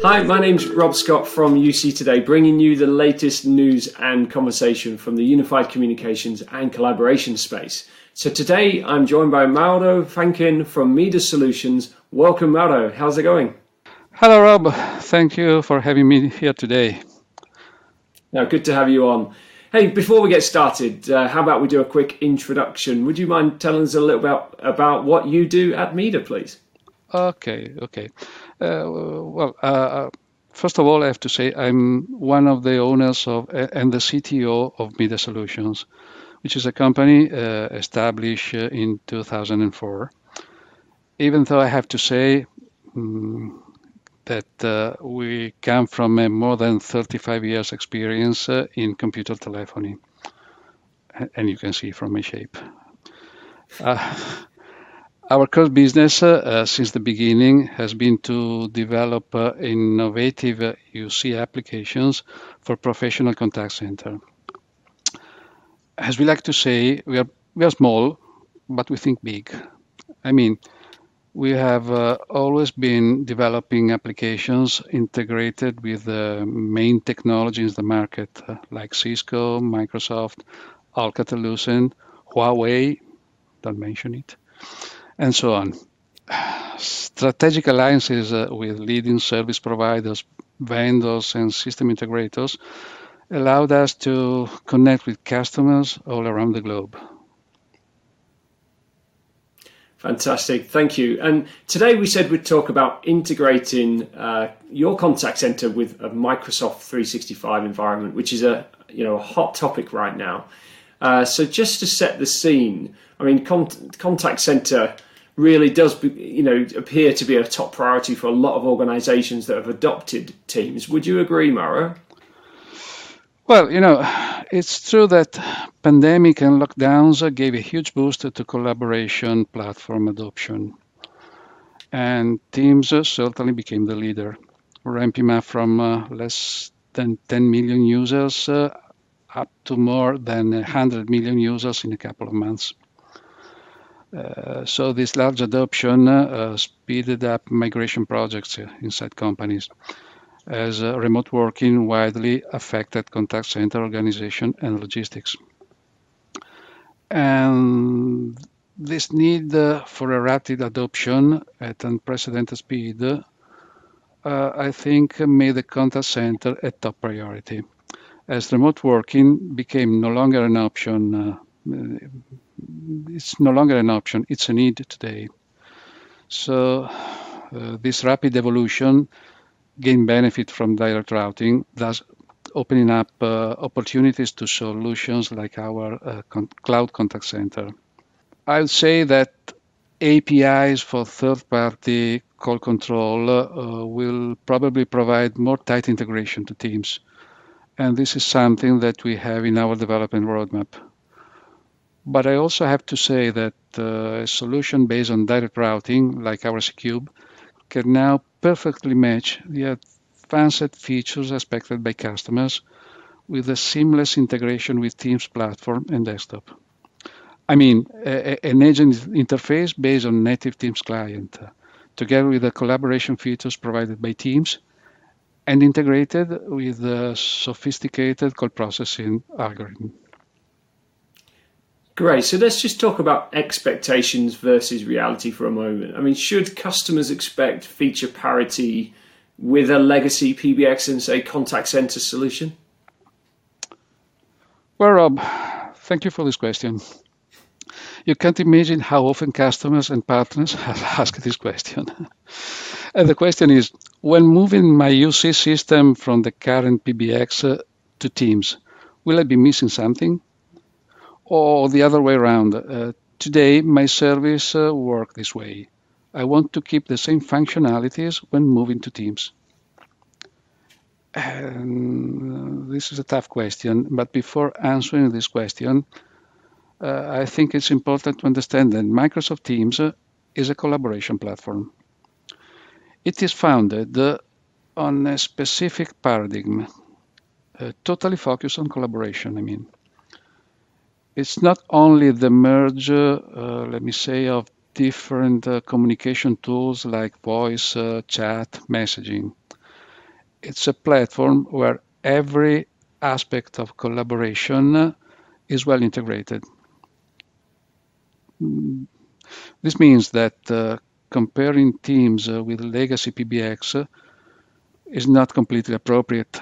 Hi, my name's Rob Scott from UC Today, bringing you the latest news and conversation from the unified communications and collaboration space. So today I'm joined by Mauro Fantin from Mida Solutions. Welcome, Mauro. How's it going? Hello, Rob. Thank you for having me here today. Now, good to have you on. Hey, before we get started, uh, how about we do a quick introduction? Would you mind telling us a little about about what you do at Mida, please? Okay, okay. Uh, well, uh, uh, first of all, I have to say I'm one of the owners of and the CTO of Mida Solutions, which is a company uh, established uh, in 2004. Even though I have to say um, that uh, we come from a more than 35 years experience in computer telephony, and you can see from my shape. Our core business uh, since the beginning has been to develop uh, innovative uh, UC applications for professional contact center. As we like to say, we are we are small, but we think big. I mean, we have uh, always been developing applications integrated with the main technologies in the market, uh, like Cisco, Microsoft, Alcatel-Lucent, Huawei, don't mention it and so on. Strategic alliances uh, with leading service providers, vendors, and system integrators allowed us to connect with customers all around the globe. Fantastic, thank you. And today we said we'd talk about integrating uh, your contact center with a Microsoft 365 environment, which is a you know a hot topic right now. Uh, so just to set the scene, I mean, con- contact center really does, you know, appear to be a top priority for a lot of organisations that have adopted Teams. Would you agree, Mauro? Well, you know, it's true that pandemic and lockdowns gave a huge boost to collaboration platform adoption. And Teams certainly became the leader, ramping up from uh, less than 10 million users uh, up to more than 100 million users in a couple of months. Uh, so this large adoption uh, speeded up migration projects inside companies as uh, remote working widely affected contact center organization and logistics. And this need uh, for a rapid adoption at unprecedented speed, uh, I think, made the contact center a top priority, as remote working became no longer an option it's no longer an option, it's a need today. So uh, this rapid evolution gain benefit from direct routing, thus opening up uh, opportunities to solutions like our uh, con- cloud contact center. I would say that APIs for third-party call control uh, will probably provide more tight integration to Teams. And this is something that we have in our development roadmap. But I also have to say that uh, a solution based on direct routing, like our Cube, can now perfectly match the advanced features expected by customers with a seamless integration with Teams platform and desktop. I mean, a, an agent interface based on native Teams client, uh, together with the collaboration features provided by Teams and integrated with the sophisticated call processing algorithm. Great. So let's just talk about expectations versus reality for a moment. I mean, should customers expect feature parity with a legacy PBX and say contact center solution? Well, Rob, thank you for this question. You can't imagine how often customers and partners have asked this question. and the question is when moving my UC system from the current PBX uh, to Teams, will I be missing something? Or the other way around. Uh, today, my service uh, work this way. I want to keep the same functionalities when moving to Teams. And this is a tough question, but before answering this question, uh, I think it's important to understand that Microsoft Teams uh, is a collaboration platform. It is founded uh, on a specific paradigm, uh, totally focused on collaboration, I mean it's not only the merge, uh, let me say, of different uh, communication tools like voice, uh, chat, messaging. it's a platform where every aspect of collaboration is well integrated. This means that uh, comparing teams uh, with legacy PBX is not completely appropriate,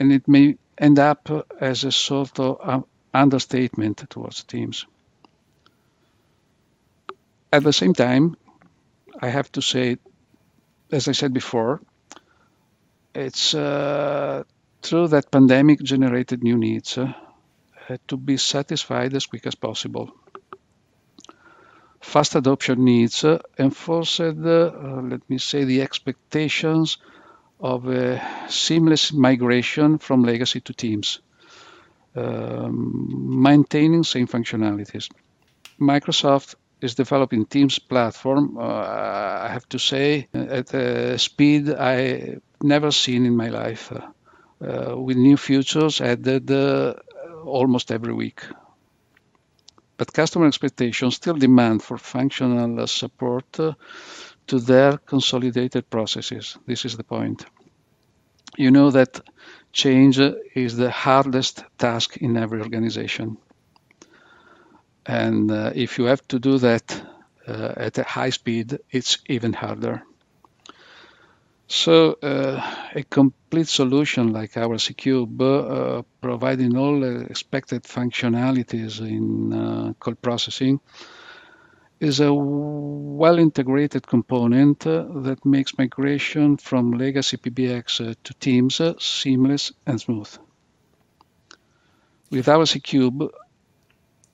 and it may end up as a sort of understatement towards teams. At the same time, I have to say, as I said before, it's uh, true that pandemic generated new needs uh, to be satisfied as quick as possible. Fast adoption needs uh, enforced, uh, let me say, the expectations of a seamless migration from legacy to Teams, maintaining same functionalities. Microsoft is developing Teams platform, uh, I have to say, at a speed I never seen in my life, uh, uh with new features added almost every week. But customer expectations still demand for functional support to their consolidated processes. This is the point. You know that change is the hardest task in every organization. And uh, if you have to do that uh, at a high speed, it's even harder. So uh, a complete solution like our C-Cube, uh, providing all expected functionalities in uh, call processing, is a well integrated component uh, that makes migration from legacy PBX uh, to Teams uh, seamless and smooth. With our C-Cube,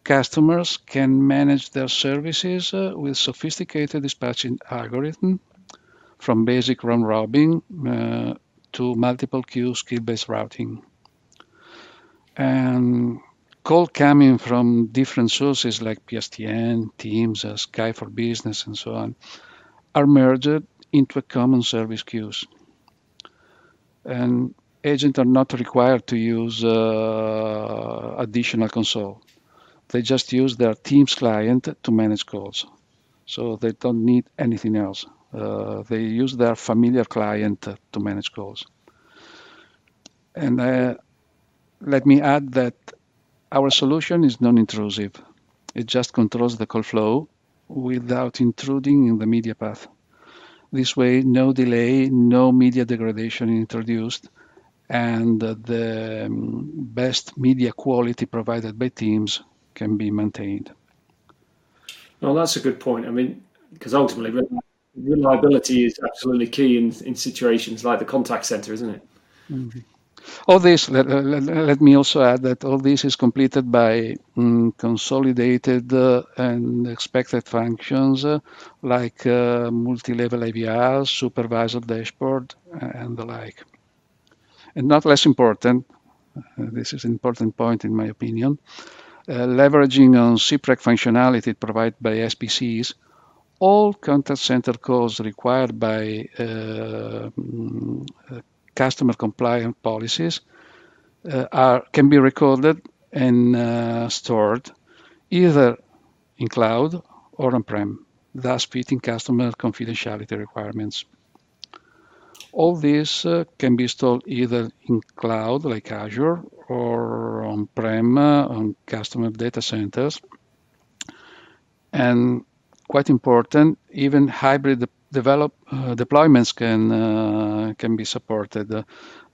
customers can manage their services with sophisticated dispatching algorithm, from basic round robin uh, to multiple queue skill-based routing. And call coming from different sources like PSTN, Teams, uh, Skype for Business, and so on, are merged into a common service queues. And agents are not required to use uh, additional console. They just use their Teams client to manage calls. So they don't need anything else. Uh, they use their familiar client to manage calls. And uh, let me add that our solution is non-intrusive. It just controls the call flow without intruding in the media path. This way, no delay, no media degradation introduced, and the um, best media quality provided by Teams can be maintained. Well, that's a good point. I mean, because ultimately, reliability is absolutely key in, in situations like the contact center, isn't it? Mm-hmm. All this, let, let, let, me also add that all this is completed by um, consolidated uh, and expected functions uh, like uh, multi-level IVR, supervisor dashboard, and the like. And not less important, uh, this is an important point in my opinion, uh, leveraging on SIPREC functionality provided by SBCs, all contact center calls required by uh, mm, customer compliant policies uh, are can be recorded and uh, stored either in cloud or on-prem, thus fitting customer confidentiality requirements. All this uh, can be installed either in cloud like Azure or on-prem uh, on customer data centers. And quite important. Even hybrid develop uh, deployments can uh, can be supported, uh,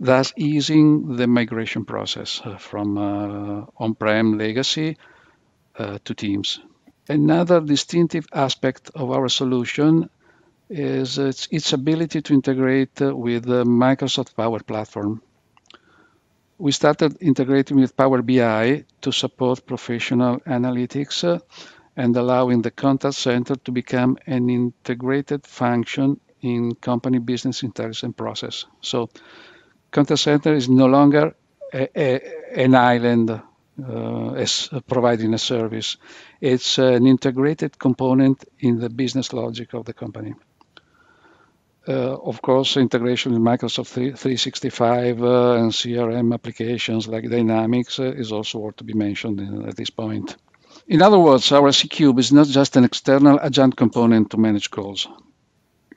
thus easing the migration process uh, from uh, on-prem legacy to Teams. Another distinctive aspect of our solution is its, its ability to integrate with the Microsoft Power Platform. We started integrating with Power BI to support professional analytics and allowing the contact center to become an integrated function in company business intelligence process. So contact center is no longer a, a, an island uh, as providing a service. It's an integrated component in the business logic of the company. Uh, of course, integration with Microsoft 365 uh, and CRM applications like Dynamics uh, is also worth to be mentioned at this point. In other words, our C-Cube is not just an external adjunct component to manage calls.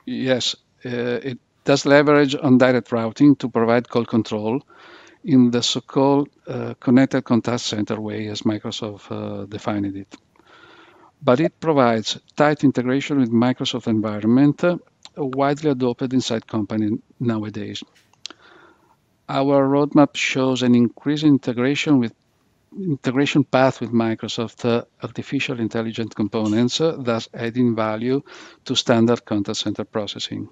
Yes, uh, it does leverage on direct routing to provide call control in the so-called uh, connected contact center way as Microsoft uh, defined it. But it provides tight integration with Microsoft environment, uh, widely adopted inside company nowadays. Our roadmap shows an increased integration with integration path with Microsoft uh, artificial intelligent components, uh, thus adding value to standard contact center processing.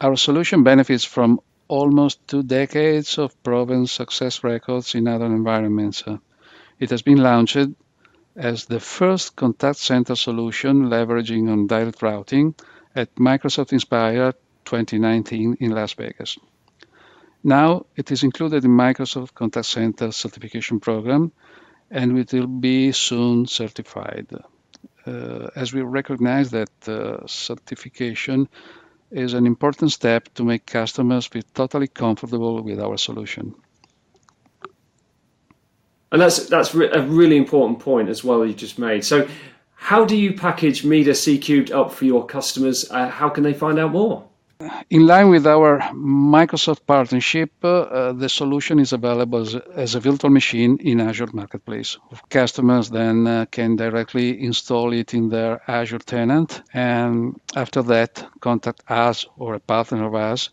Our solution benefits from almost two decades of proven success records in other environments. Uh, it has been launched as the first contact center solution leveraging on direct routing at Microsoft Inspire 2019 in Las Vegas. Now it is included in Microsoft Contact Center certification program and it will be soon certified. Uh, as we recognize that uh, certification is an important step to make customers feel totally comfortable with our solution. And that's that's a really important point as well you just made. So, how do you package Mida C Cubed up for your customers? Uh, how can they find out more? In line with our Microsoft partnership, uh, the solution is available as, as, a virtual machine in Azure Marketplace. Customers then uh, can directly install it in their Azure tenant and after that contact us or a partner of us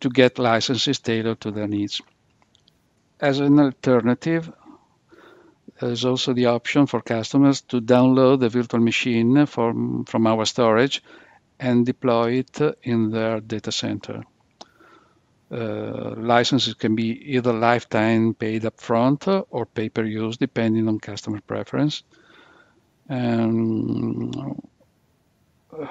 to get licenses tailored to their needs. As an alternative, there's also the option for customers to download the virtual machine from, from our storage and deploy it in their data center. Uh, licenses can be either lifetime paid upfront or pay per use, depending on customer preference. Um,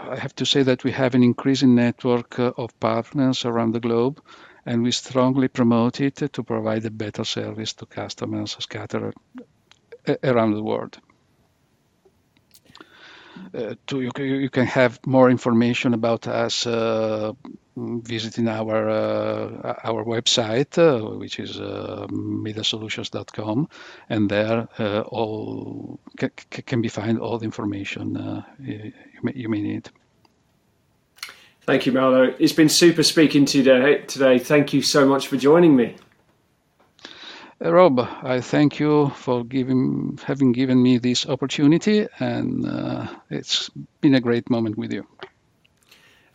I have to say that we have an increasing network of partners around the globe, and we strongly promote it to provide a better service to customers scattered around the world uh, to you, you can have more information about us uh, visiting our uh, our website, uh, which is uh, midasolutions.com, and there uh, all ca- can be find all the information uh, you, may, you may need. Thank you, Marlo. It's been super speaking to today. Thank you so much for joining me. Rob, I thank you for giving, having given me this opportunity, and uh, it's been a great moment with you.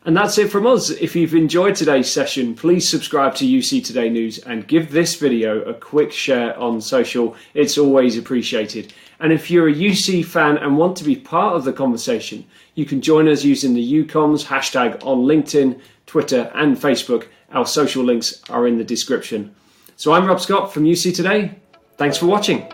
And that's it from us. If you've enjoyed today's session, please subscribe to UC Today News and give this video a quick share on social. It's always appreciated. And if you're a UC fan and want to be part of the conversation, you can join us using the UComms hashtag on LinkedIn, Twitter, and Facebook. Our social links are in the description. So I'm Rob Scott from UC Today. Thanks for watching.